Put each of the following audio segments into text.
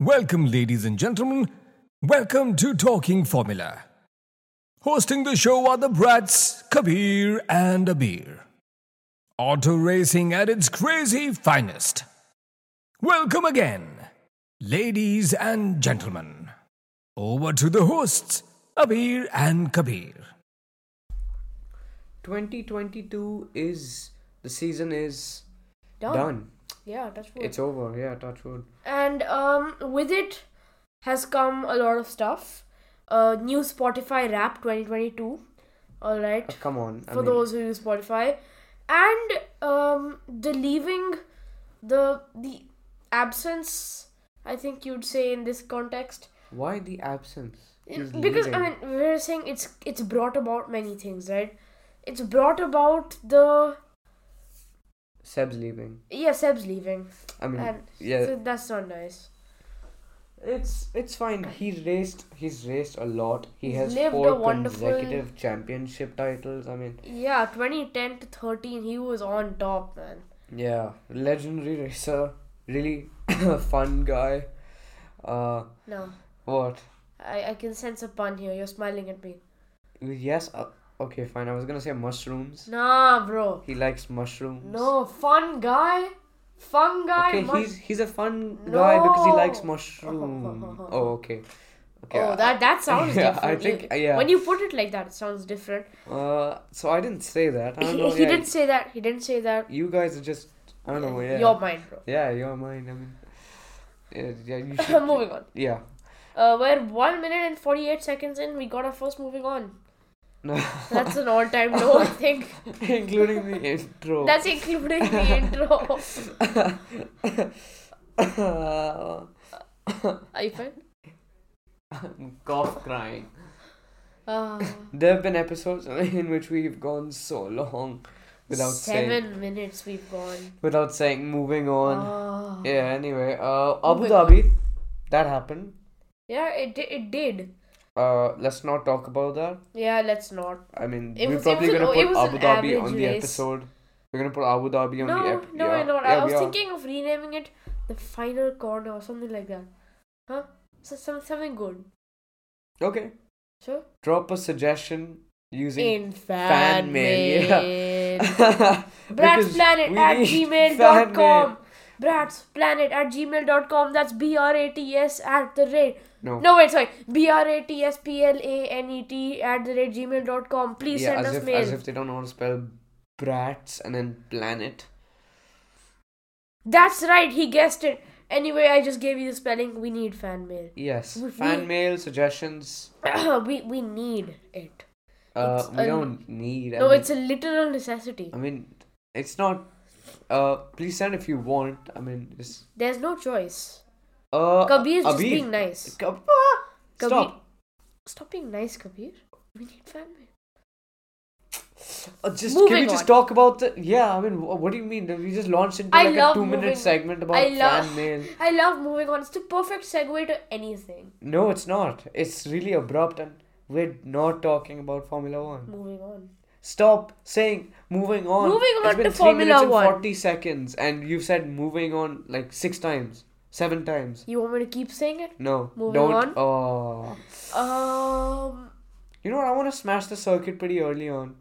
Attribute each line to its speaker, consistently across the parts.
Speaker 1: Welcome, ladies and gentlemen. Welcome to Talking Formula. Hosting the show are the brats Kabir and Abeer. Auto racing at its crazy finest. Welcome again, ladies and gentlemen. Over to the hosts, Abeer and Kabir.
Speaker 2: 2022 is the season is
Speaker 3: Done.
Speaker 2: done.
Speaker 3: Yeah, touch wood.
Speaker 2: It's over. Yeah, touch wood.
Speaker 3: and um, with it has come a lot of stuff. Uh, new Spotify Rap 2022. All right,
Speaker 2: Uh, come on. I
Speaker 3: for
Speaker 2: mean,
Speaker 3: those who use Spotify, and um, the leaving, the the absence. I think you'd say in this context.
Speaker 2: why the absence? He's
Speaker 3: because I mean we're saying it's it's brought about many things, right? It's brought about the
Speaker 2: Seb's leaving.
Speaker 3: yeah Seb's leaving,
Speaker 2: I mean,
Speaker 3: and
Speaker 2: yeah,
Speaker 3: so that's not nice.
Speaker 2: it's it's fine. He's raced. He's raced a lot. He
Speaker 3: He's
Speaker 2: has
Speaker 3: lived
Speaker 2: four
Speaker 3: a wonderful-
Speaker 2: consecutive championship titles. I mean,
Speaker 3: Yeah, 2010 to 13, he was on top, man.
Speaker 2: yeah, legendary racer. Really fun guy. Uh,
Speaker 3: No,
Speaker 2: what?
Speaker 3: I, I can sense a pun here. You're smiling at me.
Speaker 2: Yes. Uh, okay, fine. I was gonna say mushrooms.
Speaker 3: Nah, bro.
Speaker 2: He likes mushrooms.
Speaker 3: No, fun guy. Fun guy.
Speaker 2: Okay,
Speaker 3: mus-
Speaker 2: he's he's a fun guy because he likes
Speaker 3: No.
Speaker 2: mushroom. oh, okay. Okay.
Speaker 3: Oh, that that sounds
Speaker 2: yeah,
Speaker 3: different.
Speaker 2: I think yeah.
Speaker 3: When you put it like that, it sounds different.
Speaker 2: Uh, so I didn't say that. I don't
Speaker 3: He,
Speaker 2: know.
Speaker 3: he
Speaker 2: yeah,
Speaker 3: didn't say that. He didn't say that.
Speaker 2: You guys are just. I don't know. Yeah.
Speaker 3: Your mind, bro.
Speaker 2: Yeah, you're mine. I mean. Yeah, yeah you should.
Speaker 3: Moving on.
Speaker 2: Yeah.
Speaker 3: Uh, we're one minute and 48 seconds in. We got our first moving on.
Speaker 2: No.
Speaker 3: That's an all time low, I think.
Speaker 2: Including the intro.
Speaker 3: That's including the intro. Are you fine?
Speaker 2: I'm Cough crying.
Speaker 3: Uh,
Speaker 2: There have been episodes in which we've gone so long without
Speaker 3: seven
Speaker 2: saying
Speaker 3: minutes we've gone.
Speaker 2: without saying moving on.
Speaker 3: Oh.
Speaker 2: Yeah. Anyway, uh, Abu
Speaker 3: Moving on.
Speaker 2: Dhabi, that happened.
Speaker 3: Yeah, it it did.
Speaker 2: Uh, let's not talk about that.
Speaker 3: Yeah, let's not.
Speaker 2: I mean,
Speaker 3: It
Speaker 2: we're
Speaker 3: was-
Speaker 2: probably gonna
Speaker 3: it
Speaker 2: put Abu Dhabi on the
Speaker 3: race.
Speaker 2: episode. We're gonna put Abu Dhabi on
Speaker 3: no,
Speaker 2: the episode.
Speaker 3: no,
Speaker 2: yeah.
Speaker 3: we're not.
Speaker 2: Yeah,
Speaker 3: I was thinking of renaming it the final corner or something like that. Huh? So some something good.
Speaker 2: Okay.
Speaker 3: Sure.
Speaker 2: Drop a suggestion using
Speaker 3: In fan,
Speaker 2: fan mail,
Speaker 3: mail.
Speaker 2: yeah.
Speaker 3: Brats
Speaker 2: Because
Speaker 3: Planet
Speaker 2: we
Speaker 3: at
Speaker 2: need
Speaker 3: gmail
Speaker 2: fan
Speaker 3: dot
Speaker 2: mail.
Speaker 3: com. Brats Planet at gmail dot com. That's B R A T S at the rate.
Speaker 2: No.
Speaker 3: No, wait, sorry. B R A T S P L A N E T at the rate gmail dot com. Please
Speaker 2: yeah,
Speaker 3: send us
Speaker 2: if
Speaker 3: mail.
Speaker 2: as if they don't know how to spell brats and then planet.
Speaker 3: That's right, he guessed it. Anyway, I just gave you the spelling. We need fan mail.
Speaker 2: Yes.
Speaker 3: We-
Speaker 2: Fan
Speaker 3: we-
Speaker 2: mail suggestions.
Speaker 3: we we need it.
Speaker 2: Uh,
Speaker 3: It's
Speaker 2: we
Speaker 3: a-
Speaker 2: don't need. I
Speaker 3: No,
Speaker 2: mean,
Speaker 3: it's a literal necessity.
Speaker 2: I mean, it's not. Uh, please send if you want. I mean, just.
Speaker 3: There's no choice.
Speaker 2: Uh,
Speaker 3: Kabir's just
Speaker 2: Abeer.
Speaker 3: being nice.
Speaker 2: Kab-
Speaker 3: Kabir-
Speaker 2: Stop.
Speaker 3: Stop being nice, Kabir. We need fan mail.
Speaker 2: Uh, just can
Speaker 3: Moving
Speaker 2: we just
Speaker 3: on.
Speaker 2: talk about the? Yeah, I mean, wh- what do you mean? We just launched into
Speaker 3: I
Speaker 2: like a
Speaker 3: love
Speaker 2: two-minute segment about
Speaker 3: I love-
Speaker 2: fan mail.
Speaker 3: I love moving on. It's the perfect segue to anything.
Speaker 2: No, it's not. It's really abrupt, and we're not talking about Formula One.
Speaker 3: Moving on.
Speaker 2: Stop saying moving on.
Speaker 3: Moving
Speaker 2: It's
Speaker 3: on
Speaker 2: been
Speaker 3: to
Speaker 2: three
Speaker 3: Formula
Speaker 2: minutes and
Speaker 3: One.
Speaker 2: Forty seconds, and you've said moving on like six times, seven times.
Speaker 3: You want me to keep saying it?
Speaker 2: No,
Speaker 3: Moving
Speaker 2: don't.
Speaker 3: on.
Speaker 2: Oh,
Speaker 3: Um.
Speaker 2: you know what? I want to smash the circuit pretty early on.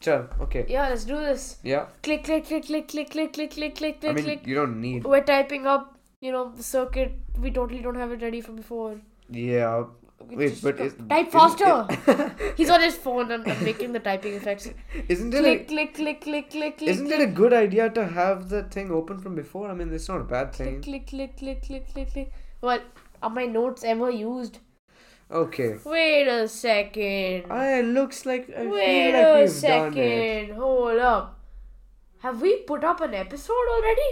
Speaker 2: Chal, okay.
Speaker 3: Yeah, let's do this.
Speaker 2: Yeah.
Speaker 3: Click, click, click, click, click, click, click, click, click,
Speaker 2: I
Speaker 3: click,
Speaker 2: mean,
Speaker 3: click.
Speaker 2: you don't need.
Speaker 3: We're typing up, you know, the circuit. We totally don't have it ready from before.
Speaker 2: Yeah. Wait, but is-
Speaker 3: type faster.
Speaker 2: it-
Speaker 3: He's on his phone and I'm making the typing effects.
Speaker 2: Isn't it?
Speaker 3: click,
Speaker 2: A,
Speaker 3: click, click, click, click, click.
Speaker 2: isn't it a good idea to have the thing open from before? I mean, it's not a bad thing.
Speaker 3: click, click, click, click, click, click. Well, are my notes ever used?
Speaker 2: Okay.
Speaker 3: Wait a second.
Speaker 2: I it looks like I
Speaker 3: Wait
Speaker 2: feel like
Speaker 3: a
Speaker 2: we've done it.
Speaker 3: second. Hold up. Have we put up an episode already?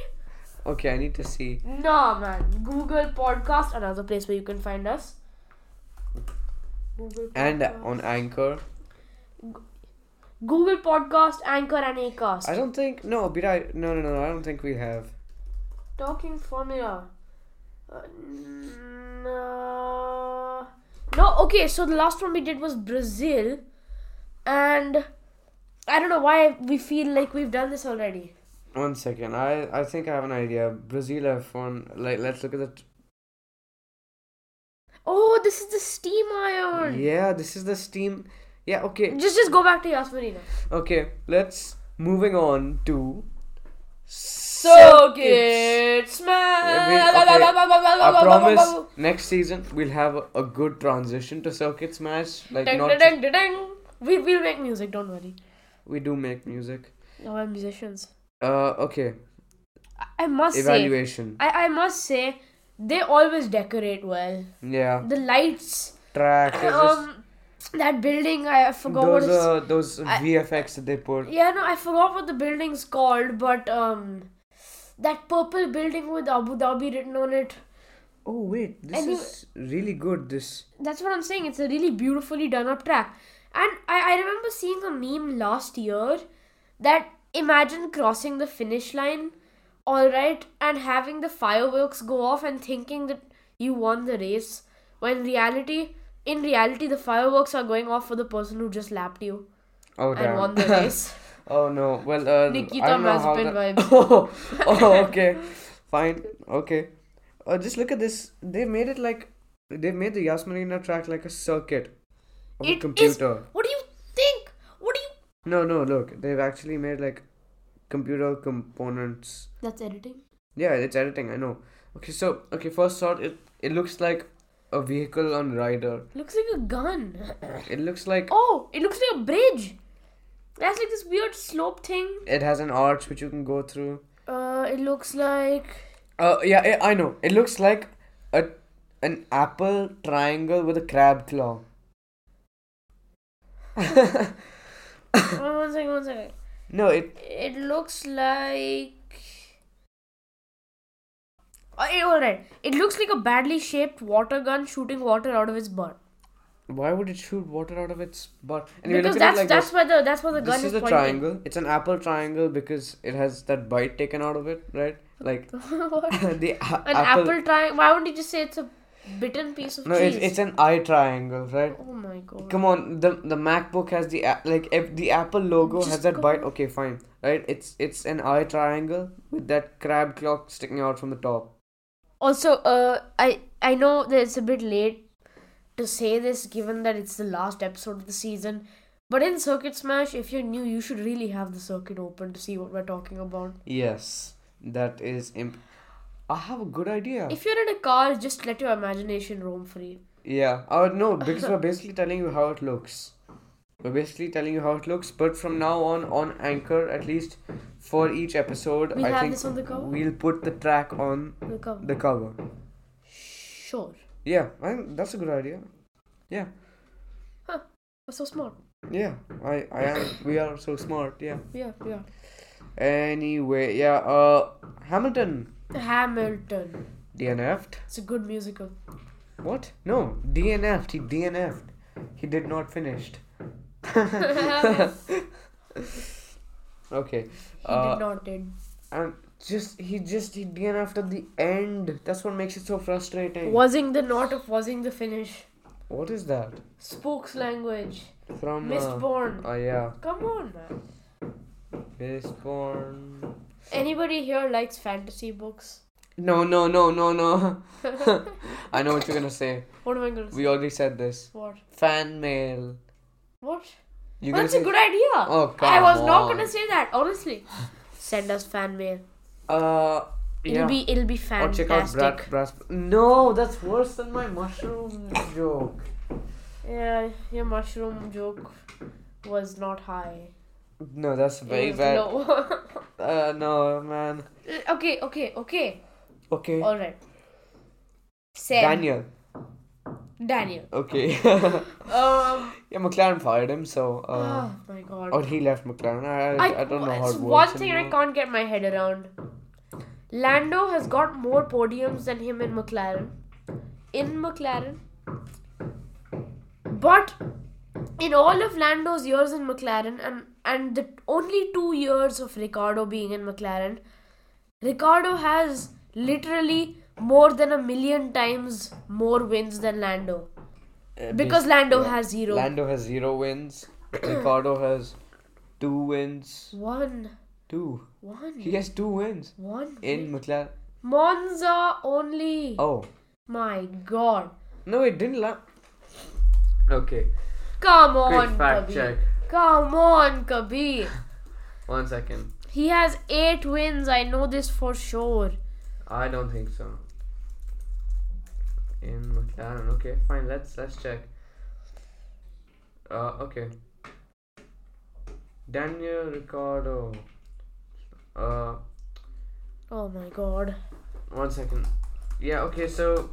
Speaker 2: Okay, I need to see.
Speaker 3: Nah, man. Google Podcast, another place where you can find us. Google
Speaker 2: And
Speaker 3: Podcast.
Speaker 2: on Anchor.
Speaker 3: Google Podcast, Anchor, and Acast.
Speaker 2: I don't think no, but I no no no I don't think we have.
Speaker 3: Talking formula. Uh, n- uh, no, okay, so the last one we did was Brazil. And I don't know why we feel like we've done this already.
Speaker 2: One second, I I think I have an idea. Brazil F1. Like let's look at the. T-
Speaker 3: this is the steam iron.
Speaker 2: Yeah, this is the steam. Yeah, okay.
Speaker 3: Just just go back to Yas Marina.
Speaker 2: Okay, let's moving on to
Speaker 3: Circuit smash.
Speaker 2: okay. I promise next season we'll have a, a good transition to Circuit Smash. Like
Speaker 3: Ding,
Speaker 2: not
Speaker 3: ding, ding, ding. We we'll make music. Don't worry.
Speaker 2: we do make music.
Speaker 3: We're musicians.
Speaker 2: Uh, okay.
Speaker 3: I, I must say,
Speaker 2: Evaluation.
Speaker 3: I I must say, they always decorate well.
Speaker 2: Yeah.
Speaker 3: The lights.
Speaker 2: Track.
Speaker 3: Um, that building. I, forgot what
Speaker 2: those
Speaker 3: it's.
Speaker 2: uh, those
Speaker 3: I-
Speaker 2: VFX that they put.
Speaker 3: Yeah, no, I forgot what the building's called, but um, that purple building with Abu Dhabi written on it.
Speaker 2: Oh wait, this
Speaker 3: And you-
Speaker 2: is really good. This
Speaker 3: That's what I'm saying. It's a really beautifully done up track. And I, I remember seeing a meme last year that imagine crossing the finish line, alright, and having the fireworks go off and thinking that you won the race. When reality, in reality, the fireworks are going off for the person who just lapped you
Speaker 2: oh
Speaker 3: and
Speaker 2: damn.
Speaker 3: won the race.
Speaker 2: oh no. Well, uh,
Speaker 3: Nikita
Speaker 2: I don't know how
Speaker 3: Mazepin
Speaker 2: that-
Speaker 3: vibes.
Speaker 2: Oh, oh, okay, fine, okay. Uh, just look at this. They made it like they made the Yas Marina track like a circuit of
Speaker 3: It
Speaker 2: a
Speaker 3: is-
Speaker 2: computer.
Speaker 3: What do you think? What do you.
Speaker 2: No, no, look, they've actually made like computer components.
Speaker 3: That's editing.
Speaker 2: Yeah, it's editing. I know. Okay, so okay, first thought, it it looks like a vehicle on rider.
Speaker 3: Looks like a gun.
Speaker 2: It looks like
Speaker 3: Oh, it looks like a bridge. That's like this weird slope thing.
Speaker 2: it has an arch which you can go through.
Speaker 3: Uh, it looks like
Speaker 2: Uh, yeah, I I know. It looks like a an apple triangle with a crab claw.
Speaker 3: oh, one second, one second.
Speaker 2: No, it
Speaker 3: It looks like. Oh, alright. It looks like a badly shaped water gun shooting water out of its butt.
Speaker 2: Why would it shoot water out of its butt? Anyway,
Speaker 3: because that's
Speaker 2: at like
Speaker 3: that's
Speaker 2: this.
Speaker 3: where the that's where the gun
Speaker 2: This is This
Speaker 3: is
Speaker 2: a triangle. It's an apple triangle because it has that bite taken out of it, right? Like
Speaker 3: What?
Speaker 2: the a-
Speaker 3: An apple, triangle. Why wouldn't you just say it's a bitten piece of
Speaker 2: No,
Speaker 3: cheese?
Speaker 2: it's it's an eye triangle, right?
Speaker 3: oh my god.
Speaker 2: Come on, the the MacBook has the like if the Apple logo
Speaker 3: Just
Speaker 2: has that bite. Okay, fine, right? It's it's an eye triangle with that crab claw sticking out from the top.
Speaker 3: Also, uh, I I know that it's a bit late to say this, given that it's the last episode of the season. But in Circuit Smash, if you're new, you should really have the circuit open to see what we're talking about.
Speaker 2: Yes, that is imp. I have a good idea.
Speaker 3: If you're in a car, just let your imagination roam free.
Speaker 2: Yeah. Oh no, because we're basically telling you how it looks. We're basically telling you how it looks, but from now on, on Anchor, at least for each episode,
Speaker 3: We'll
Speaker 2: I
Speaker 3: have
Speaker 2: think
Speaker 3: this on the cover?
Speaker 2: we'll put the track on
Speaker 3: Look up.
Speaker 2: the cover.
Speaker 3: Sure.
Speaker 2: Yeah, I think that's a good idea. Yeah, Huh.
Speaker 3: We're so smart.
Speaker 2: yeah. I, I am. We are so smart. Yeah.
Speaker 3: Yeah, yeah.
Speaker 2: Anyway, yeah. Uh, Hamilton
Speaker 3: Hamilton.
Speaker 2: DNF'd.
Speaker 3: It's a good musical.
Speaker 2: What? No, DNF'd. He DNF'd. He did not finished. Okay.
Speaker 3: He
Speaker 2: Uh,
Speaker 3: did not did.
Speaker 2: and just he just he DNF'd at the end. That's what makes it so frustrating.
Speaker 3: Wasing the knot of wasing the finish.
Speaker 2: What is that?
Speaker 3: Spooks language.
Speaker 2: From uh,
Speaker 3: Mistborn.
Speaker 2: Oh yeah,
Speaker 3: Come on, man.
Speaker 2: Mistborn.
Speaker 3: Anybody here likes fantasy books?
Speaker 2: No, no, no, no, no. I know what you're gonna say.
Speaker 3: What am I gonna say?
Speaker 2: We already said this.
Speaker 3: What?
Speaker 2: Fan mail.
Speaker 3: What?
Speaker 2: You
Speaker 3: Well, that's a good idea.
Speaker 2: Oh,
Speaker 3: I was
Speaker 2: come
Speaker 3: not gonna say that, honestly. Send us fan mail.
Speaker 2: Uh,
Speaker 3: It'll
Speaker 2: yeah.
Speaker 3: be it'll be
Speaker 2: or check out
Speaker 3: fantastic.
Speaker 2: Brat Brass. No, that's worse than my mushroom joke.
Speaker 3: Yeah, your mushroom joke was not high.
Speaker 2: No, that's very bad.
Speaker 3: low.
Speaker 2: Uh, no, man.
Speaker 3: okay, okay, okay.
Speaker 2: Okay.
Speaker 3: All right. Sam.
Speaker 2: Daniel.
Speaker 3: Daniel.
Speaker 2: Okay.
Speaker 3: Um.
Speaker 2: yeah, McLaren fired him, so. Uh,
Speaker 3: oh my god.
Speaker 2: or he left McLaren. I, I, I don't know how it
Speaker 3: one
Speaker 2: works
Speaker 3: thing I can't get my head around. Lando has got more podiums than him in McLaren. In McLaren. But in all of Lando's years in McLaren and and the only two years of Ricciardo being in McLaren, Ricciardo has literally more than a million times more wins than Lando.
Speaker 2: Uh,
Speaker 3: Because Lando
Speaker 2: yeah.
Speaker 3: has zero.
Speaker 2: Lando has zero wins. Ricciardo has two wins.
Speaker 3: One.
Speaker 2: Two.
Speaker 3: One.
Speaker 2: He has two wins
Speaker 3: One.
Speaker 2: in McLaren.
Speaker 3: Monza only.
Speaker 2: Oh,
Speaker 3: My god.
Speaker 2: No, it didn't la Okay.
Speaker 3: Come on,
Speaker 2: Quick fact
Speaker 3: Kabir.
Speaker 2: check.
Speaker 3: Come on, Kabir.
Speaker 2: One second.
Speaker 3: He has eight wins. I know this for sure.
Speaker 2: I don't think so. In McLaren. Okay, fine. Let's let's check. Uh, okay. Daniel Ricciardo. Uh,
Speaker 3: Oh my god.
Speaker 2: one second. Yeah. Okay. So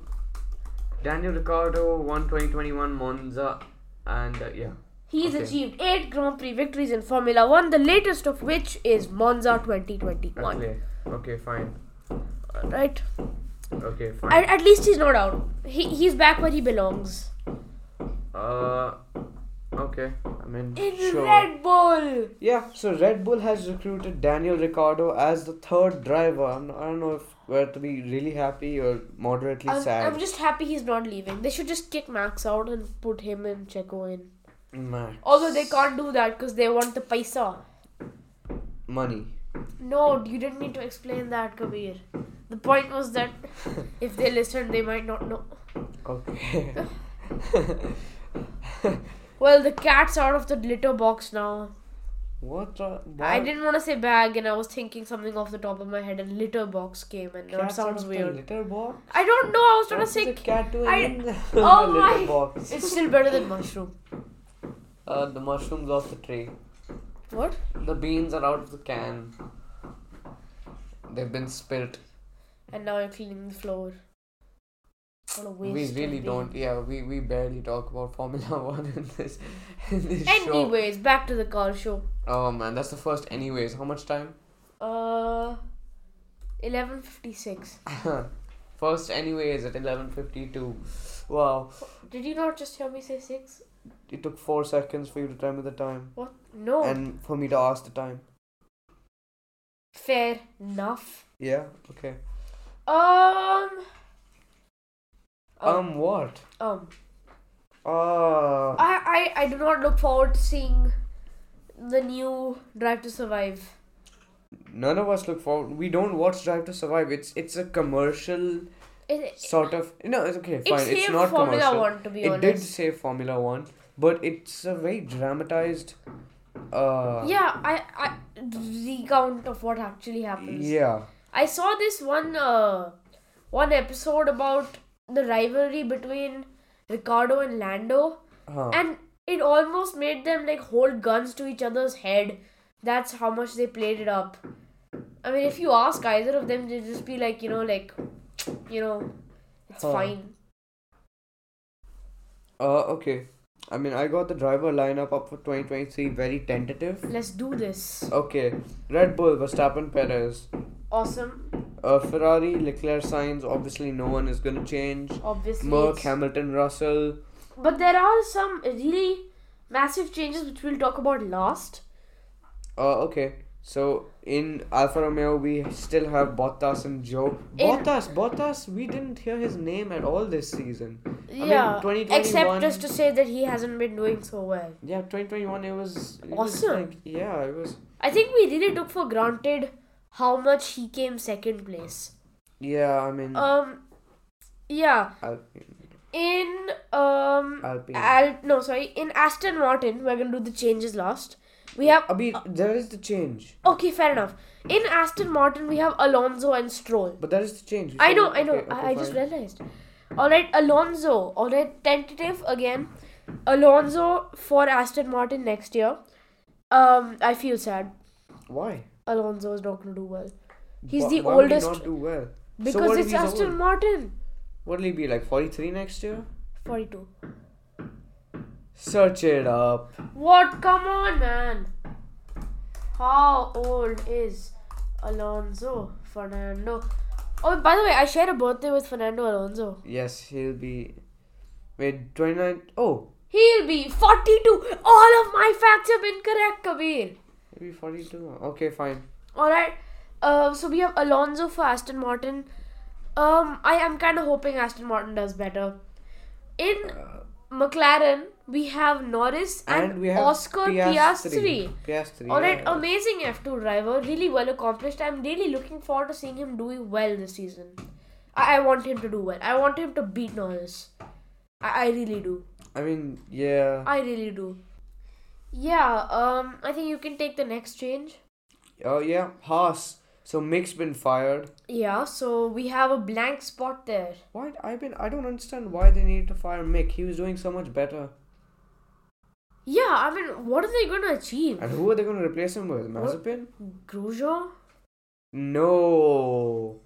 Speaker 2: Daniel Ricciardo won 2021 Monza, and uh, yeah.
Speaker 3: He's
Speaker 2: Okay.
Speaker 3: achieved eight Grand Prix victories in Formula One, the latest of which is Monza 2021.
Speaker 2: Okay. Okay. Fine.
Speaker 3: Right?
Speaker 2: Okay. Fine.
Speaker 3: At, at least he's not out. He, he's back where he belongs.
Speaker 2: Uh. Okay. I mean.
Speaker 3: In
Speaker 2: sure.
Speaker 3: Red Bull!
Speaker 2: Yeah, so Red Bull has recruited Daniel Ricciardo as the third driver. I'm I don't know if we're to be really happy or moderately
Speaker 3: I'm,
Speaker 2: sad.
Speaker 3: I'm just happy he's not leaving. They should just kick Max out and put him and Checo in.
Speaker 2: Max.
Speaker 3: Although they can't do that because they want the paisa.
Speaker 2: Money.
Speaker 3: No, you didn't need to explain that, Kabir. The point was that if they listen, they might not know.
Speaker 2: Okay.
Speaker 3: Well, the cat's out of the litter box now.
Speaker 2: what? the-
Speaker 3: I didn't want to say bag, and I was thinking something off the top of my head, and litter box came, and that sounds weird.
Speaker 2: litter box?
Speaker 3: I don't know. I was trying
Speaker 2: What
Speaker 3: to say
Speaker 2: cat doing
Speaker 3: I-
Speaker 2: in the
Speaker 3: Oh
Speaker 2: litter
Speaker 3: my-
Speaker 2: box?
Speaker 3: it's still better than mushroom.
Speaker 2: Uh, the mushrooms off the tray.
Speaker 3: What?
Speaker 2: The beans are out of the can. They've been spilt.
Speaker 3: And now I'm cleaning the floor. What a waste.
Speaker 2: we really don't. Yeah, we, we barely talk about Formula One in this in this show.
Speaker 3: Anyways, back to the car show.
Speaker 2: Oh man, that's the first. Anyways, how much time?
Speaker 3: Uh, eleven fifty six.
Speaker 2: first, anyways, at eleven fifty-two. Wow,
Speaker 3: Did you not just hear me say six?
Speaker 2: it took four seconds for you to tell me the time,
Speaker 3: What? No.
Speaker 2: and for me to ask the time.
Speaker 3: Fair enough.
Speaker 2: Yeah. Okay.
Speaker 3: Um.
Speaker 2: Um. What?
Speaker 3: Um.
Speaker 2: Uh.
Speaker 3: I, I I do not look forward to seeing the new Drive to Survive.
Speaker 2: None of us look forward. We don't watch Drive to Survive. It's it's a commercial Is
Speaker 3: It,
Speaker 2: sort of. No, it's okay.
Speaker 3: it
Speaker 2: Fine. It's
Speaker 3: saved
Speaker 2: not
Speaker 3: Formula
Speaker 2: commercial.
Speaker 3: One to be
Speaker 2: it
Speaker 3: honest.
Speaker 2: did say Formula One, but it's a very dramatized. Uh.
Speaker 3: Yeah, I I recount of what actually happens.
Speaker 2: Yeah.
Speaker 3: I saw this one uh one episode about the rivalry between Ricciardo and Lando,
Speaker 2: Huh.
Speaker 3: and it almost made them like hold guns to each other's head. That's how much they played it up. I mean, if you ask either of them, they'd just be like, you know, like, you know, it's
Speaker 2: Huh.
Speaker 3: fine.
Speaker 2: Uh, okay. I mean, I got the driver lineup up for 2023, very tentative.
Speaker 3: Let's do this.
Speaker 2: Okay. Red Bull, Verstappen, Perez.
Speaker 3: Awesome.
Speaker 2: Uh, Ferrari, Leclerc, Sainz. Obviously, no one is gonna change.
Speaker 3: Obviously. Merc,
Speaker 2: Hamilton, Russell.
Speaker 3: But there are some really massive changes which we'll talk about last.
Speaker 2: Uh, okay. So in Alfa Romeo, we still have Bottas and Zhou.
Speaker 3: In-
Speaker 2: Bottas, Bottas. We didn't hear his name at all this season. mean,
Speaker 3: Yeah.
Speaker 2: 2021
Speaker 3: Except just to say that he hasn't been doing so well.
Speaker 2: Yeah, 2021. It was it was
Speaker 3: Awesome.
Speaker 2: like, yeah, it was.
Speaker 3: I think we really took for granted how much he came second place.
Speaker 2: Yeah, I mean,
Speaker 3: Um, yeah.
Speaker 2: Alpine.
Speaker 3: In um,
Speaker 2: Alpine.
Speaker 3: Al no sorry in Aston Martin we're gonna do the changes last. We have
Speaker 2: Abhi, there is the change,
Speaker 3: okay fair enough. In Aston Martin we have Alonso and Stroll.
Speaker 2: but there is the change.
Speaker 3: I know. I know.
Speaker 2: Okay,
Speaker 3: I,
Speaker 2: okay,
Speaker 3: I just realized. All right, Alonso. All right, tentative again. Alonso for Aston Martin next year. Um, I feel sad.
Speaker 2: Why?
Speaker 3: Alonso is not gonna do well He's
Speaker 2: Wha-
Speaker 3: the
Speaker 2: why would he
Speaker 3: oldest-
Speaker 2: not do well.
Speaker 3: because
Speaker 2: if
Speaker 3: it's Aston
Speaker 2: old?
Speaker 3: Martin.
Speaker 2: What'll he be like? Forty-three next year?
Speaker 3: Forty-two.
Speaker 2: Search it up.
Speaker 3: What? Come on, man. How old is Alonso Fernando? Oh, by the way, I shared a birthday with Fernando Alonso.
Speaker 2: Yes, he'll be. Wait, twenty-nine. Oh,
Speaker 3: He'll be 42. All of my facts have been correct, Kabir.
Speaker 2: Maybe forty-two. Okay, fine.
Speaker 3: Alright. Uh, so we have Alonso for Aston Martin. Um, I am kind of hoping Aston Martin does better. In
Speaker 2: Uh,
Speaker 3: McLaren, we have Norris and,
Speaker 2: and we have
Speaker 3: Oscar Piastri.
Speaker 2: Piastri.
Speaker 3: Alright,
Speaker 2: yeah.
Speaker 3: amazing F2 driver, really well accomplished. I'm really looking forward to seeing him doing well this season. I, I want him to do well. I want him to beat Norris. I, I really do.
Speaker 2: I mean, yeah.
Speaker 3: I really do. Yeah, um, I think you can take the next change.
Speaker 2: Oh yeah, Haas. So Mick's been fired.
Speaker 3: Yeah, so we have a blank spot there.
Speaker 2: Why? I've been. I don't understand why they needed to fire Mick. He was doing so much better.
Speaker 3: Yeah, I mean, what are they gonna achieve?
Speaker 2: And who are they going to replace him with? Mazepin?
Speaker 3: Grosjean?
Speaker 2: No.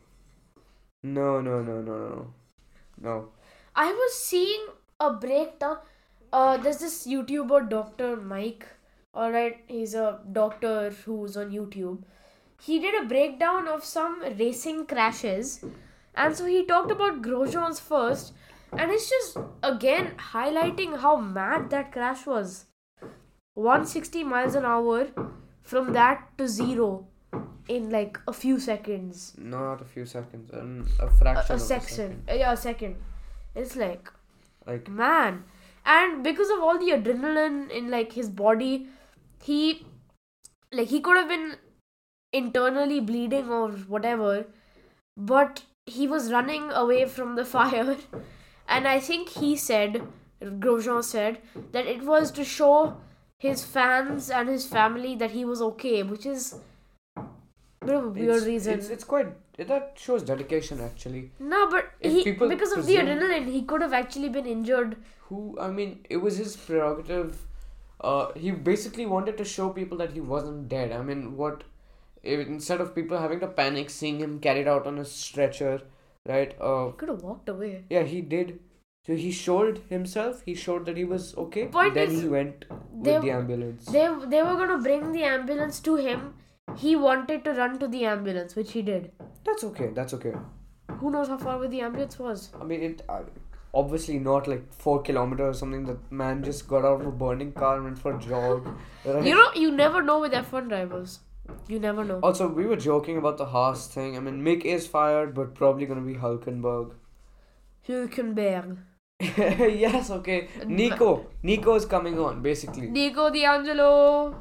Speaker 2: No, no, no, no, no. No.
Speaker 3: I was seeing a breakdown. Uh, there's this YouTuber, Dr. Mike. Alright, he's a doctor who's on YouTube. He did a breakdown of some racing crashes. And so he talked about Grosjean's first. And it's just, again, highlighting how mad that crash was. 160 miles an hour from that to zero in like a few seconds.
Speaker 2: Not a few seconds. Um, a fraction
Speaker 3: A, a
Speaker 2: of
Speaker 3: section.
Speaker 2: a second.
Speaker 3: Yeah, a second. It's like,
Speaker 2: Like,
Speaker 3: man. And because of all the adrenaline in like his body, he like he could have been internally bleeding or whatever, but he was running away from the fire. And I think he said, Grosjean said, that it was to show his fans and his family that he was okay, which is a bit of a weird
Speaker 2: it's,
Speaker 3: reason.
Speaker 2: It's, it's quite. That shows dedication, actually.
Speaker 3: no, but
Speaker 2: if
Speaker 3: he
Speaker 2: people
Speaker 3: because of
Speaker 2: presume-
Speaker 3: the adrenaline, he could have actually been injured.
Speaker 2: Who? I mean, it was his prerogative. Uh, he basically wanted to show people that he wasn't dead. I mean, what? If, instead of people having to panic seeing him carried out on a stretcher, right? Uh,
Speaker 3: He could have walked away.
Speaker 2: yeah, he did. So he showed himself. He showed that he was okay.
Speaker 3: Point
Speaker 2: then
Speaker 3: is,
Speaker 2: he went with
Speaker 3: they-
Speaker 2: the ambulance.
Speaker 3: They they were gonna bring the ambulance to him. He wanted to run to the ambulance, which he did.
Speaker 2: That's okay. That's okay.
Speaker 3: Who knows how far away the ambulance was?
Speaker 2: I mean, it uh, obviously not like four kilometers or something. That man just got out of a burning car and went for a jog. Right?
Speaker 3: You know, you never know with F1 drivers. You never know.
Speaker 2: Also, we were joking about the Haas thing. I mean, Mick is fired, but probably gonna be Hulkenberg.
Speaker 3: Hülkenberg.
Speaker 2: yes, okay. Nico. Nico is coming on, basically.
Speaker 3: Nico D'Angelo.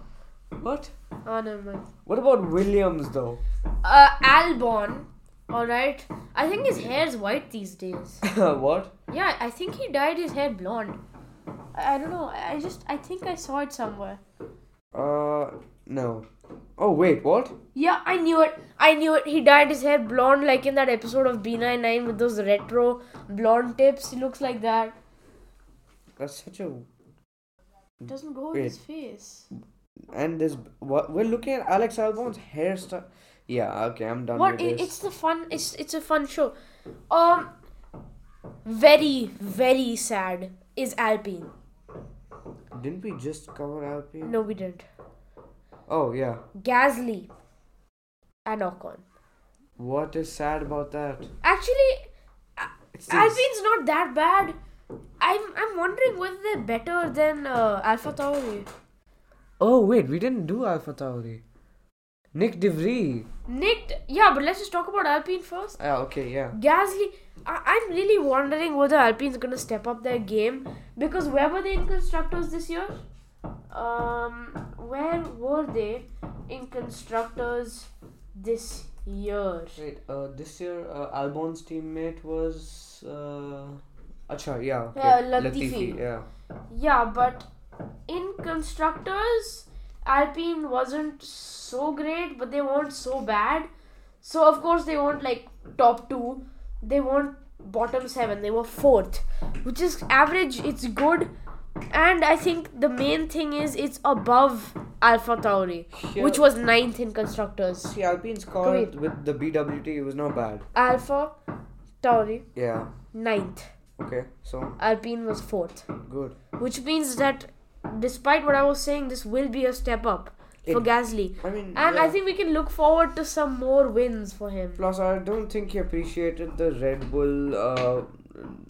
Speaker 2: What?
Speaker 3: Oh, never mind.
Speaker 2: What about Williams, though?
Speaker 3: Uh, Albon. Alright. I think his hair's white these days.
Speaker 2: what?
Speaker 3: Yeah, I think he dyed his hair blonde. I, I don't know. I I just, I think I saw it somewhere.
Speaker 2: Uh, no. Oh, wait, what?
Speaker 3: Yeah, I knew it. I knew it. He dyed his hair blonde, like in that episode of B99 with those retro blonde tips. He looks like that.
Speaker 2: That's such a.
Speaker 3: It Doesn't go with
Speaker 2: Wait.
Speaker 3: his face.
Speaker 2: And this. What? We're looking at Alex Albon's hairstyle. Yeah, okay, I'm done
Speaker 3: What?
Speaker 2: with
Speaker 3: It, it's the fun. It's it's a fun show. Um, very very sad is Alpine.
Speaker 2: Didn't we just cover Alpine?
Speaker 3: No, we didn't.
Speaker 2: Oh, yeah.
Speaker 3: Gasly and Ocon.
Speaker 2: What is sad about that?
Speaker 3: Actually,
Speaker 2: It's
Speaker 3: Alpine's not that bad. I'm I'm wondering whether they're better than uh, Alpha Tauri.
Speaker 2: Oh, wait, we didn't do Alpha Tauri. Nick DeVries.
Speaker 3: Nick, yeah, but let's just talk about Alpine first.
Speaker 2: Yeah, okay, yeah.
Speaker 3: Gasly, I- I'm really wondering whether Alpine's gonna step up their game because where were they in constructors this year? Um, where were they in constructors this year?
Speaker 2: Wait, uh, this year uh, Albon's teammate was. Uh, Acha, yeah. Okay.
Speaker 3: Yeah, Latifi.
Speaker 2: Yeah.
Speaker 3: Yeah, but in constructors, Alpine wasn't so great, but they weren't so bad. So of course they weren't like top two. They weren't bottom seven. They were fourth, which is average. It's good, and I think the main thing is it's above Alpha Tauri, which was ninth in constructors.
Speaker 2: See, Alpine's car
Speaker 3: Great.
Speaker 2: with the BWT it was not bad.
Speaker 3: Alpha Tauri
Speaker 2: Yeah.
Speaker 3: ninth.
Speaker 2: Okay, so
Speaker 3: Alpine was fourth.
Speaker 2: good.
Speaker 3: which means that despite what I was saying, this will be a step up for
Speaker 2: It-
Speaker 3: Gasly,
Speaker 2: I mean,
Speaker 3: and
Speaker 2: yeah.
Speaker 3: I think we can look forward to some more wins for him.
Speaker 2: Plus, I don't think he appreciated the Red Bull, uh,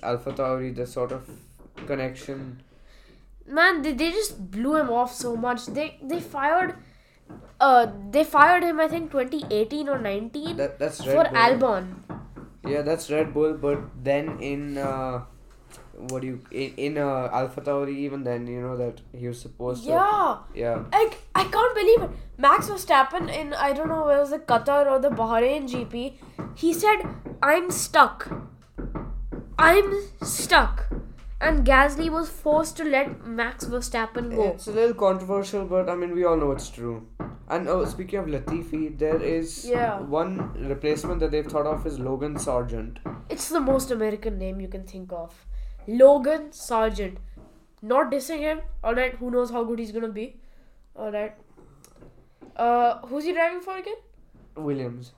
Speaker 2: Alpha Tauri, the sort of connection.
Speaker 3: Man, they, they just blew him off so much. They they fired, uh, they fired him I think 2018 or 19
Speaker 2: That that's Red
Speaker 3: for
Speaker 2: Bull.
Speaker 3: Albon.
Speaker 2: Yeah, that's Red Bull, but then in uh, what do you in, in uh, Alpha Tauri, even then you know that he was supposed to.
Speaker 3: Yeah,
Speaker 2: Yeah.
Speaker 3: like I can't believe it. Max Verstappen in I don't know whether it was the Qatar or the Bahrain GP, he said, "I'm stuck. I'm stuck," and Gasly was forced to let Max Verstappen go.
Speaker 2: It's a little controversial, but I mean, we all know it's true. And oh, speaking of Latifi, there is
Speaker 3: Yeah.
Speaker 2: one replacement that they've thought of is Logan Sargeant.
Speaker 3: It's the most American name you can think of. Logan Sargeant. Not dissing him. Alright, who knows how good he's gonna be. Alright. Uh, who's he driving for again?
Speaker 2: Williams.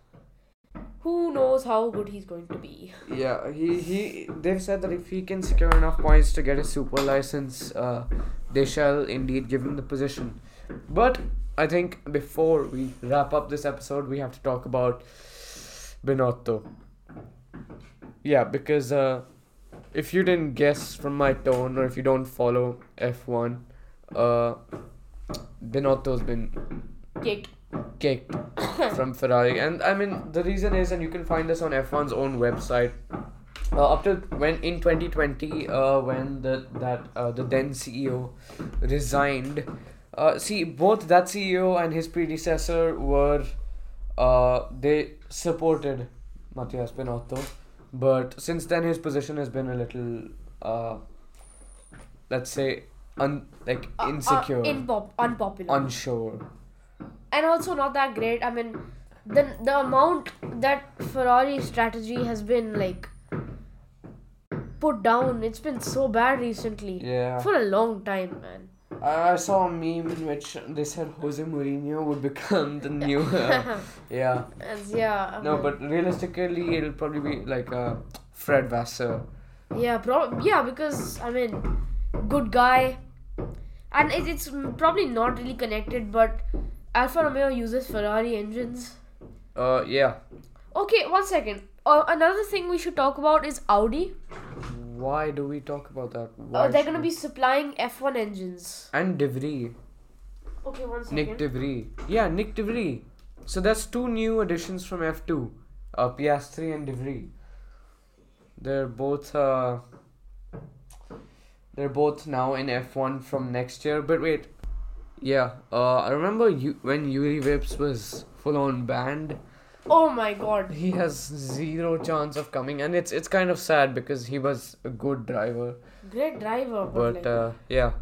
Speaker 3: Who knows how good he's going to be.
Speaker 2: Yeah, he, he they've said that if he can secure enough points to get a super license, uh, they shall indeed give him the position. But I think before we wrap up this episode, we have to talk about Binotto. Yeah, because uh, if you didn't guess from my tone, or if you don't follow F1, uh, Binotto's been
Speaker 3: Kicked.
Speaker 2: kicked from Ferrari. And I mean, the reason is, and you can find this on F1's own website. Uh, up to when in 2020, uh, when the that uh, the then CEO resigned, uh, see both that CEO and his predecessor were, uh, they supported Matthias Binotto, but since then his position has been a little, uh, let's say, un like
Speaker 3: Uh, uh,
Speaker 2: insecure,
Speaker 3: impop- unpopular.
Speaker 2: unsure.
Speaker 3: and also not that great. I mean, the the amount that Ferrari strategy has been like put down, it's been so bad recently.
Speaker 2: Yeah.
Speaker 3: For a long time, man.
Speaker 2: I saw a meme in which they said Jose Mourinho would become the new. Uh, yeah.
Speaker 3: Yeah.
Speaker 2: No, but realistically, it'll probably be like uh, Fred Vasseur.
Speaker 3: Yeah, pro- yeah, because I mean, good guy, and it, it's probably not really connected, but Alfa Romeo uses Ferrari engines.
Speaker 2: Uh, yeah.
Speaker 3: Okay, one second. Uh, another thing we should talk about is Audi.
Speaker 2: Why do we talk about that?
Speaker 3: Uh,
Speaker 2: Why
Speaker 3: they're gonna
Speaker 2: we-
Speaker 3: be supplying F1 engines.
Speaker 2: And De Vries.
Speaker 3: Okay, one second.
Speaker 2: Nick De Vries. Yeah, Nick De Vries. So that's two new additions from F2. Uh, Piastri and De Vries. They're both uh, they're both now in F1 from next year. But wait, yeah. Uh, I remember you when Juri Vips was full on banned.
Speaker 3: Oh my god.
Speaker 2: He has zero chance of coming, and it's it's kind of sad because he was a good driver.
Speaker 3: Great driver, but,
Speaker 2: But
Speaker 3: like,
Speaker 2: uh, yeah,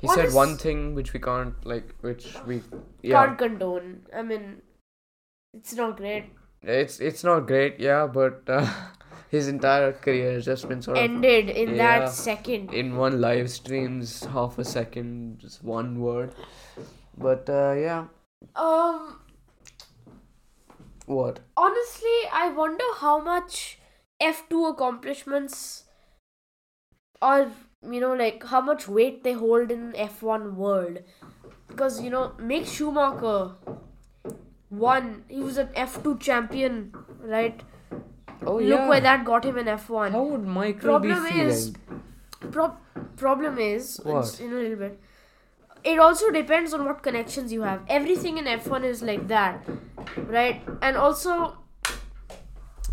Speaker 2: he
Speaker 3: What
Speaker 2: said
Speaker 3: is-
Speaker 2: one thing which we can't like, which we yeah.
Speaker 3: can't condone. I mean, it's not great.
Speaker 2: It's it's not great, yeah, but uh, his entire career has just been sort of
Speaker 3: Ended in
Speaker 2: Yeah.
Speaker 3: that second.
Speaker 2: in one live streams, half a second, just one word. But uh, yeah,
Speaker 3: Um,
Speaker 2: what?
Speaker 3: honestly, I wonder how much F2 accomplishments are, you know, like how much weight they hold in F1 world. Because, you know, Mick Schumacher won, he was an F2 champion, right?
Speaker 2: Oh yeah.
Speaker 3: Look where that got him in F1.
Speaker 2: How would Michael
Speaker 3: Problem
Speaker 2: be feeling?
Speaker 3: is- Pro- problem is,
Speaker 2: What?
Speaker 3: in a little bit, it also depends on what connections you have. Everything in F1 is like that, right? And also,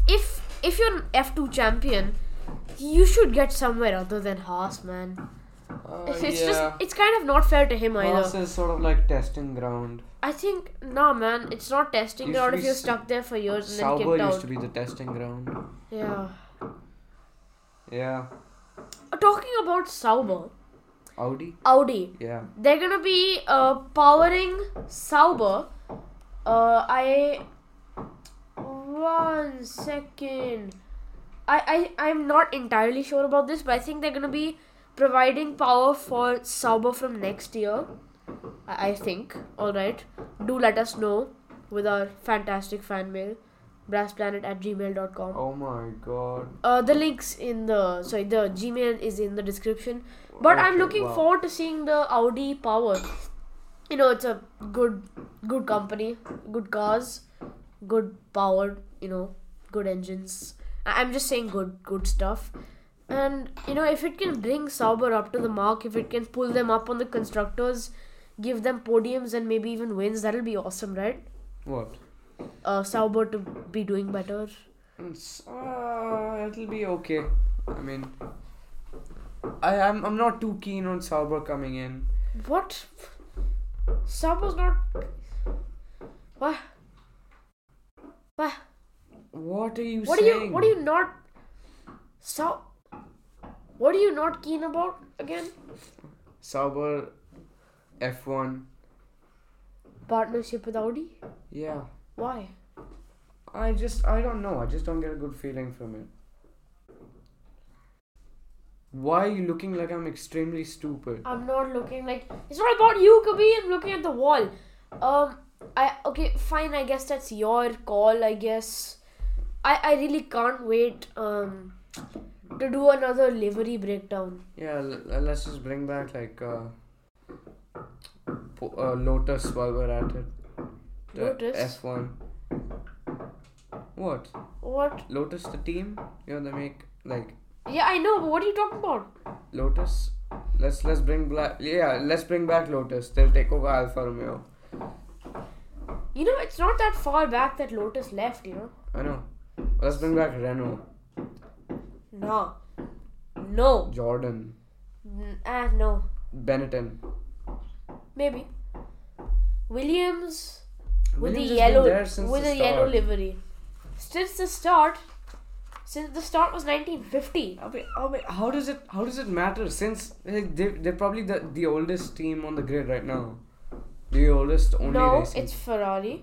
Speaker 3: if if you're an F2 champion, you should get somewhere other than Haas, man.
Speaker 2: Uh,
Speaker 3: it's
Speaker 2: yeah.
Speaker 3: just it's kind of not fair to him either.
Speaker 2: Haas is sort of like testing ground.
Speaker 3: I think nah, man, it's not testing ground if you're stuck there for years and then
Speaker 2: Sauber
Speaker 3: kicked
Speaker 2: used to be the testing ground.
Speaker 3: Yeah.
Speaker 2: Yeah.
Speaker 3: Uh, Talking about Sauber,
Speaker 2: Audi.
Speaker 3: Audi.
Speaker 2: Yeah.
Speaker 3: they're gonna be uh, powering Sauber. Uh, I one second. I I I'm not entirely sure about this, but I think they're gonna be providing power for Sauber from next year. I, I think. All right. Do let us know with our fantastic fan mail, bratsplanet at gmail.com.
Speaker 2: Oh my god.
Speaker 3: Uh, the links in the sorry the Gmail is in the description. But I'm looking
Speaker 2: wow.
Speaker 3: forward to seeing the Audi Power. You know, it's a good good company, good cars, good power. You know, good engines. I'm just saying good good stuff. And you know, if it can bring Sauber up to the mark, if it can pull them up on the constructors, give them podiums and maybe even wins, that'll be awesome, right?
Speaker 2: What?
Speaker 3: Uh, Sauber to be doing better.
Speaker 2: Uh, it'll be okay. I mean, I am I'm not too keen on Sauber coming in.
Speaker 3: What? Sauber's not. What? What?
Speaker 2: What are you
Speaker 3: What are you? What are you not? Sau. What are you not keen about again?
Speaker 2: Sauber, F1.
Speaker 3: Partnership with Audi?
Speaker 2: Yeah.
Speaker 3: Why?
Speaker 2: I just I don't know. I just don't get a good feeling from it. Why are you looking like I'm extremely stupid?
Speaker 3: I'm not looking like it's not about you, Kabir. I'm looking at the wall. Um, I okay, fine. I guess that's your call. I guess. I I really can't wait. Um, to do another livery breakdown.
Speaker 2: Yeah, l- let's just bring back like uh, po- uh Lotus while we're at it. The
Speaker 3: Lotus?
Speaker 2: F1. What?
Speaker 3: What?
Speaker 2: Lotus the team? You know they make like
Speaker 3: Yeah, I know. But what are you talking about?
Speaker 2: Lotus. Let's let's bring back yeah let's bring back Lotus. They'll take over Alfa Romeo.
Speaker 3: You know, it's not that far back that Lotus left. You know.
Speaker 2: I know. Let's bring back Renault,
Speaker 3: No. No.
Speaker 2: Jordan,
Speaker 3: ah, no.
Speaker 2: Benetton.
Speaker 3: Maybe. Williams with
Speaker 2: Williams
Speaker 3: the
Speaker 2: has
Speaker 3: yellow with
Speaker 2: the
Speaker 3: the yellow livery. Since the start, since the start was 1950.
Speaker 2: Oh, wait, oh, wait, how does it how does it matter since like, they they're probably the the oldest team on the grid right now the oldest only
Speaker 3: no,
Speaker 2: racing
Speaker 3: it's Ferrari.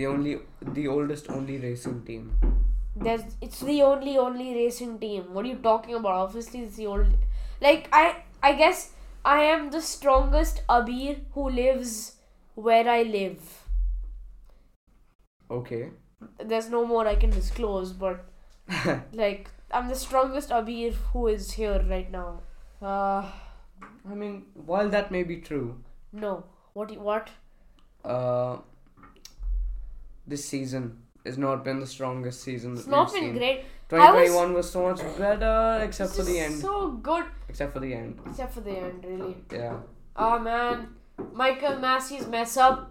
Speaker 2: the only the oldest only racing team
Speaker 3: There's it's the only only racing team. What are you talking about? Obviously, it's the old. Like I I guess I am the strongest Abeer who lives where I live.
Speaker 2: okay
Speaker 3: There's no more I can disclose, but like I'm the strongest Abeer who is here right now.
Speaker 2: uh i mean while that may be true
Speaker 3: No, what what?
Speaker 2: uh this season has not been the strongest season
Speaker 3: It's not been
Speaker 2: seen.
Speaker 3: great.
Speaker 2: 2021 was, so much better except for the end
Speaker 3: So good,
Speaker 2: except for the end
Speaker 3: except for the end, really.
Speaker 2: yeah
Speaker 3: Oh man, Michael Masi's mess up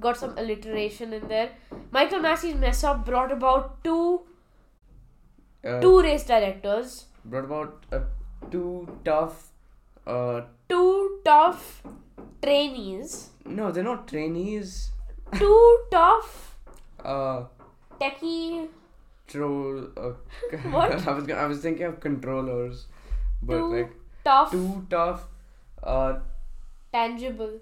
Speaker 3: got some alliteration in there. Michael Masi's mess up brought about two
Speaker 2: uh,
Speaker 3: two race directors,
Speaker 2: brought about uh, two tough uh
Speaker 3: two tough trainees,
Speaker 2: no they're not trainees
Speaker 3: two tough
Speaker 2: uh
Speaker 3: techie,
Speaker 2: troll uh,
Speaker 3: What?
Speaker 2: I was gonna- I was thinking of controllers but
Speaker 3: two
Speaker 2: like
Speaker 3: tough
Speaker 2: two tough uh
Speaker 3: tangible.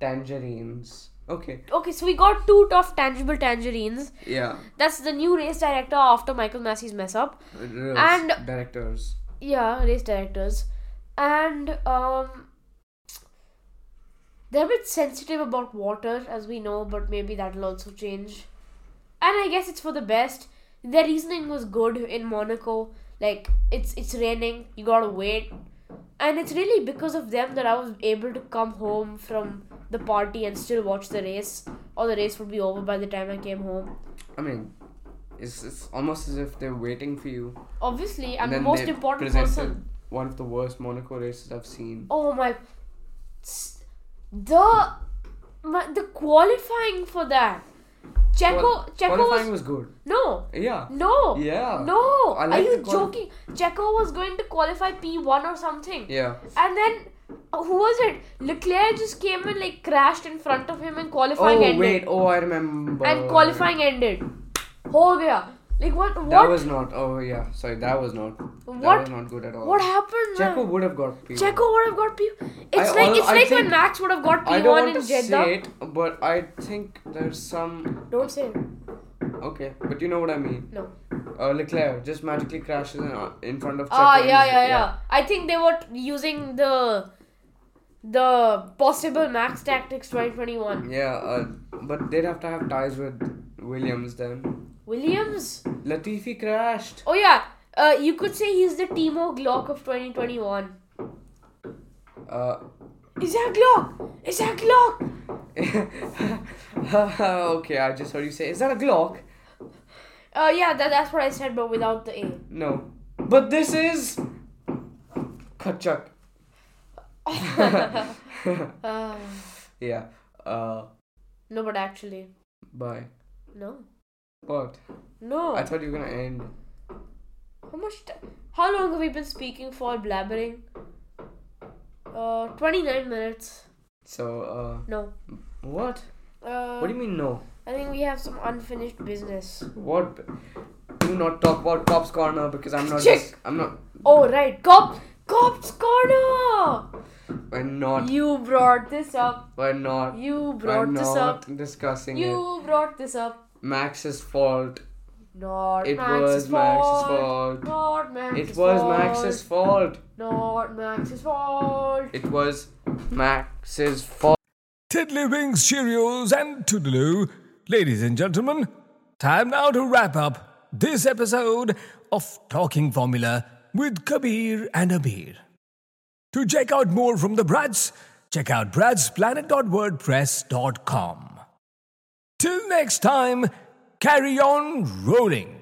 Speaker 2: tangerines okay
Speaker 3: Okay, so we got two tough tangible tangerines.
Speaker 2: yeah
Speaker 3: That's the new race director after Michael Masi's mess up.
Speaker 2: Reels,
Speaker 3: And-
Speaker 2: directors
Speaker 3: Yeah, race directors. And um they're a bit sensitive about water as we know, but maybe that'll also change. And I guess it's for the best. Their reasoning was good in Monaco. Like it's it's raining, you gotta wait. And it's really because of them that I was able to come home from the party and still watch the race. Or the race would be over by the time I came home.
Speaker 2: I mean it's, it's almost as if they're waiting for you
Speaker 3: Obviously, I'm the most important person.
Speaker 2: one of the worst Monaco races I've seen
Speaker 3: Oh my! The my, the qualifying for that. Checo, Checo was
Speaker 2: was good
Speaker 3: no,
Speaker 2: yeah
Speaker 3: no,
Speaker 2: yeah
Speaker 3: no.
Speaker 2: I
Speaker 3: Are you joking? Checo was going to qualify P one or something,
Speaker 2: yeah
Speaker 3: and then uh, who was it? Leclerc just came and like crashed in front of him, and qualifying
Speaker 2: oh
Speaker 3: ended.
Speaker 2: wait oh I remember
Speaker 3: and qualifying ended. Ho gaya. Like what? What?
Speaker 2: that was not oh yeah sorry that was not that
Speaker 3: What?
Speaker 2: was not good at all
Speaker 3: what happened? man?
Speaker 2: Checo would have got P1.
Speaker 3: Checo would have got P. It's
Speaker 2: I-
Speaker 3: like it's
Speaker 2: I
Speaker 3: like when Max would have got P
Speaker 2: I don't
Speaker 3: one
Speaker 2: want
Speaker 3: in
Speaker 2: to
Speaker 3: Jeddah.
Speaker 2: say it, but I think there's some.
Speaker 3: Don't say it.
Speaker 2: Okay, but you know what I mean.
Speaker 3: No.
Speaker 2: Uh, Leclerc just magically crashes in, uh, in front of.
Speaker 3: Ah,
Speaker 2: and
Speaker 3: yeah,
Speaker 2: he's-
Speaker 3: yeah, yeah. I think they were using the the possible max tactics 2021.
Speaker 2: Yeah, uh, but they'd have to have ties with Williams then.
Speaker 3: Williams.
Speaker 2: Latifi crashed.
Speaker 3: Oh yeah. Uh, you could say he's the Timo Glock of 2021.
Speaker 2: Uh,
Speaker 3: Is that Glock? Is that Glock?
Speaker 2: okay, I just heard you say, "Is that a Glock?"
Speaker 3: Uh, yeah, that, that's what I said, but without the A.
Speaker 2: No, but this is. Kachak.
Speaker 3: Uh,
Speaker 2: Yeah. Uh,
Speaker 3: no, but actually,
Speaker 2: bye.
Speaker 3: no,
Speaker 2: What?
Speaker 3: no.
Speaker 2: I thought you were gonna end.
Speaker 3: How much? T- How long have we been speaking for? Blabbering. Uh, 29 minutes.
Speaker 2: So, uh,
Speaker 3: No.
Speaker 2: what?
Speaker 3: Uh,
Speaker 2: What do you mean no?
Speaker 3: I think we have some unfinished business.
Speaker 2: What? do not talk about Cops Corner because I'm not. Dis- I'm not.
Speaker 3: Oh right, cop, cops corner.
Speaker 2: We're not.
Speaker 3: You brought this up.
Speaker 2: We're not.
Speaker 3: You
Speaker 2: We're
Speaker 3: brought this
Speaker 2: not
Speaker 3: up.
Speaker 2: discussing it.
Speaker 3: You brought this up.
Speaker 2: Max's fault.
Speaker 3: Not
Speaker 2: It
Speaker 3: Max's
Speaker 2: was
Speaker 3: fault.
Speaker 2: Max's fault.
Speaker 3: Not Max's
Speaker 2: It was
Speaker 3: fault.
Speaker 2: Max's fault.
Speaker 3: Not Max's fault.
Speaker 2: It was Max's fault.
Speaker 1: Tiddlywinks, Cheerios, and Toodaloo. Ladies and gentlemen, time now to wrap up this episode of Talking Formula with Kabir and Abeer. To check out more from the Brats, check out bratsplanet.wordpress.com. Till next time, carry on rolling.